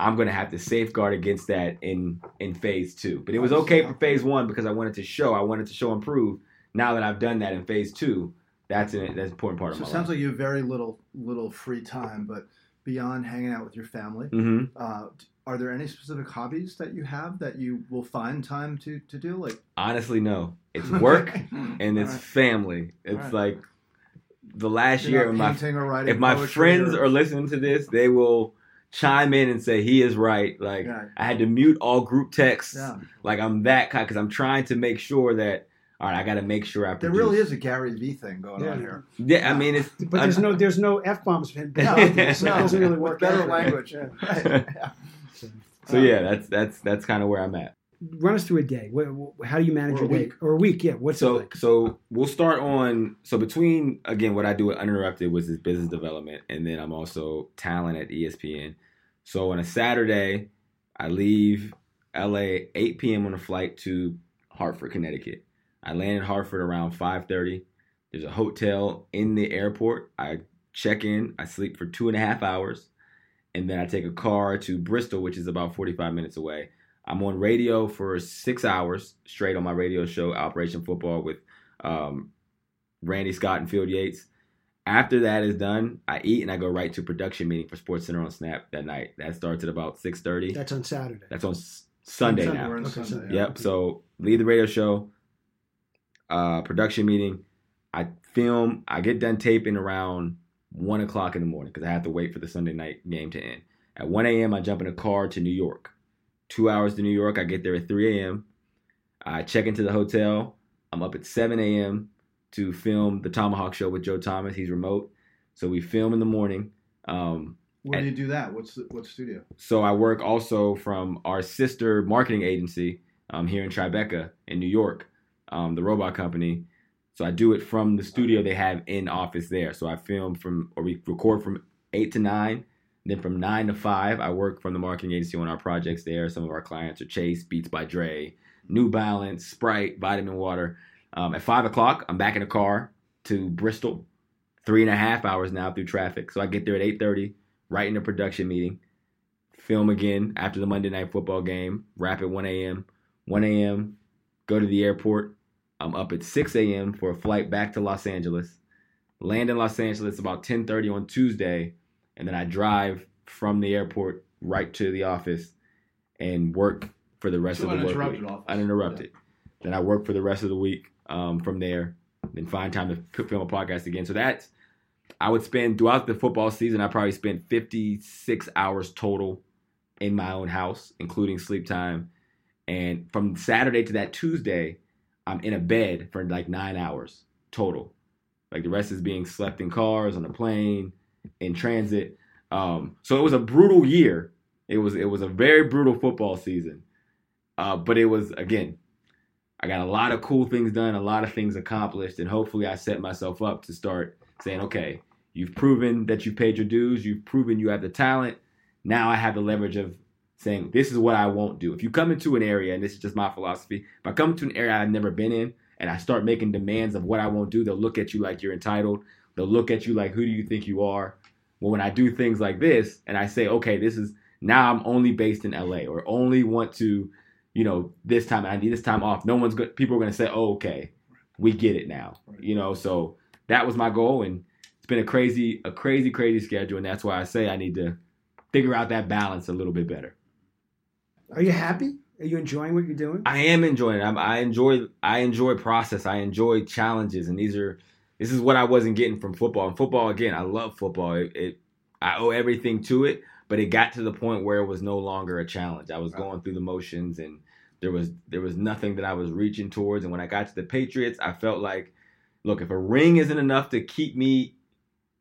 I'm gonna have to safeguard against that in in phase two. But it was okay for phase one because I wanted to show, I wanted to show and prove. Now that I've done that in phase two, that's an that's an important part So of it my sounds life. like you have very little little free time, but beyond hanging out with your family, hmm uh, are there any specific hobbies that you have that you will find time to to do? Like Honestly, no. It's work hmm. and it's Alright. family. It's Alright. like the last You're year. not If my, writing if my friends or- are listening to this, they will chime in and say he is right. Like Yeah. I had to mute all group texts. yeah, Like I'm that kind because I'm trying to make sure that. All right, I got to make sure I. there really is a Gary V thing going on here. Yeah, I mean it's. But there's no there's no f bombs. No, so it doesn't really work. better out. language. Yeah. Right. Yeah. So yeah, that's that's that's kind of where I'm at. Run us through a day. What, how do you manage a your day? week. Or a week? Yeah. What's it so like? so we'll start on so between again what I do at Uninterrupted was this business development and then I'm also talent at ESPN. So on a Saturday, I leave LA 8 p.m. on a flight to Hartford, Connecticut. I land in Hartford around 5:30. There's a hotel in the airport. I check in. I sleep for two and a half hours, and then I take a car to Bristol, which is about 45 minutes away. I'm on radio for six hours straight on my radio show, Operation Football, with um, Randy Scott and Field Yates. After that is done, I eat and I go right to production meeting for Sports Center on Snap that night. That starts at about 6:30. That's on Saturday. That's on S- Sunday Sunday, now. on Okay, Sunday, Sunday. yeah. Yep. So leave the radio show, uh, production meeting. I film. I get done taping around one o'clock in the morning because I have to wait for the Sunday night game to end. At one a.m., I jump in a car to New York. Two hours to New York. I get there at three a.m. I check into the hotel. I'm up at seven a.m. to film the Thomahawk Show with Joe Thomas. He's remote, so we film in the morning. Um, Where do you do that? What's the, what studio? so I work also from our sister marketing agency um, here in Tribeca in New York, um, the robot company. So I do it from the studio they have in office there. So I film from or we record from eight to nine. Then from nine to five, I work from the marketing agency on our projects there. Some of our clients are Chase, Beats by Dre, New Balance, Sprite, Vitamin Water. Um, at five o'clock, I'm back in the car to Bristol. Three and a half hours now through traffic. So I get there at eight thirty right in the production meeting, film again after the Monday night football game, wrap at 1 a.m. 1 a.m., go to the airport. I'm up at 6 a.m. for a flight back to Los Angeles. Land in Los Angeles about 10:30 on Tuesday, and then I drive from the airport right to the office and work for the rest To of the work week. office. Uninterrupted. Then I work for the rest of the week um, from there. Then find time to film a podcast again. So that's I would spend throughout the football season. I probably spent 56 hours total in my own house, including sleep time. And from Saturday to that Tuesday, I'm in a bed for like nine hours total. Like the rest is being slept in cars, on a plane, in transit. Um, so it was a brutal year. It was it was a very brutal football season. Uh, but it was again, I got a lot of cool things done, a lot of things accomplished, and hopefully I set myself up to start saying, okay, you've proven that you paid your dues, you've proven you have the talent. Now I have the leverage of saying, this is what I won't do. If you come into an area, and this is just my philosophy, if I come to an area I've never been in and I start making demands of what I won't do, they'll look at you like you're entitled. They'll look at you like, who do you think you are? Well, when I do things like this and I say, okay, this is now I'm only based in LA or only want to, you know, this time I need this time off. No one's good. People are going to say, oh, okay, we get it now. You know, so that was my goal. And it's been a crazy, a crazy, crazy schedule. And that's why I say I need to figure out that balance a little bit better. Are you happy? Are you enjoying what you're doing? I am enjoying it. I'm, I enjoy I enjoy process. I enjoy challenges, and these are this is what I wasn't getting from football. And football again, I love football. It, it I owe everything to it, but it got to the point where it was no longer a challenge. I was Right. going through the motions and there was there was nothing that I was reaching towards. And when I got to the Patriots, I felt like, look, if a ring isn't enough to keep me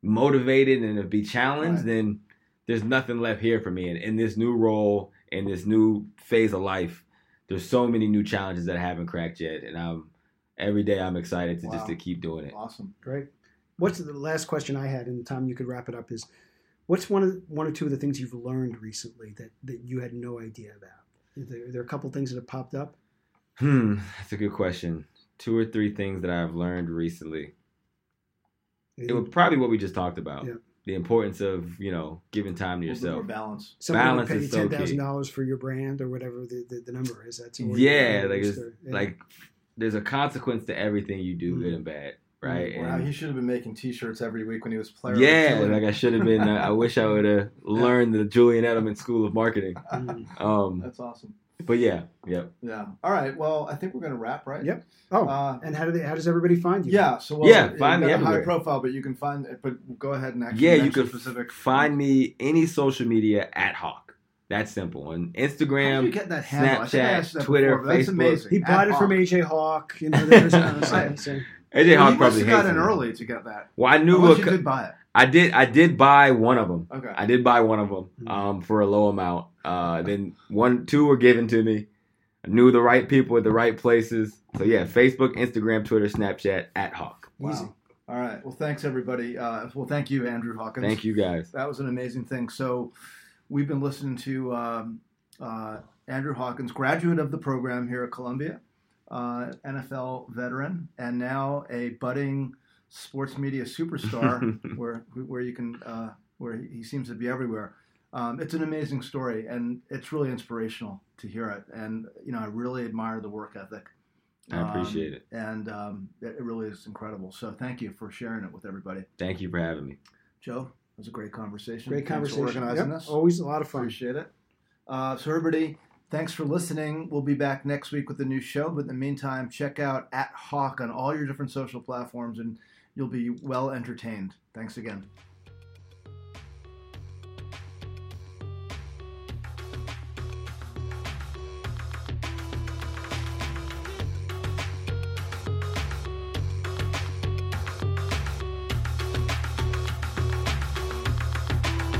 motivated and to be challenged, Right. then there's nothing left here for me. And in this new role, in this new phase of life, there's so many new challenges that I haven't cracked yet. And I'm every day I'm excited to just to keep doing it. Awesome. Great. What's the last question I had, and Tom, you could wrap it up. Is what's one of one or two of the things you've learned recently that that you had no idea about? Is there, are there a couple things that have popped up? Hmm, that's a good question. Two or three things that I've learned recently. It was probably what we just talked about. Yeah. The importance of, you know, giving time to yourself. balance. Someone balance pay you is so ten thousand dollars for your brand or whatever the, the, the number is. That's Yeah, like it's yeah. like there's a consequence to everything you do, Mm. good and bad, right? Wow, And- he should have been making T-shirts every week when he was player. yeah, like I should have been. uh, I wish I would have learned the Julian Edelman School of Marketing. Mm. Um, That's awesome. but yeah, yep. Yeah. All right. Well, I think we're gonna wrap, right? Yep. Oh, Uh, and how do they? How does everybody find you? yeah. So well, Yeah, find got me a high profile, but you can find it. But go ahead and actually Yeah, you mention could specific. find me any social media at Hawk. That's simple. On Instagram, you get that handle? I think I Snapchat, that Twitter, before, that's Facebook. amazing. He bought At it from AJ Hawk. You know, there's, so- Right. so- AJ Well, Hawk you must probably have got hates in early to get that. Well, I knew Unless a you did buy it. I did. I did buy one of them. Okay. I did buy one of them Hmm. um, for a low amount. Uh, then one, two were given to me. I knew the right people at the right places. So yeah, Facebook, Instagram, Twitter, Snapchat at Hawk. Wow. Easy. All right. Well, thanks everybody. Uh, well, thank you, Andrew Hawkins. Thank you guys. That was an amazing thing. So, we've been listening to um, uh, Andrew Hawkins, graduate of the program here at Columbia, uh, NFL veteran, and now a budding sports media superstar, where where you can uh, where he, seems to be everywhere. Um, it's an amazing story, and it's really inspirational to hear it. And you know, I really admire the work ethic. I appreciate it. And um, it, it really is incredible. So, thank you for sharing it with everybody. Thank you for having me. Joe, it was a great conversation. Great Thanks for conversation. organizing Yep, this. Always a lot of fun. Appreciate it. Uh, so, everybody, thanks for listening. We'll be back next week with a new show. But in the meantime, check out at Hawk on all your different social platforms, and you'll be well entertained. Thanks again.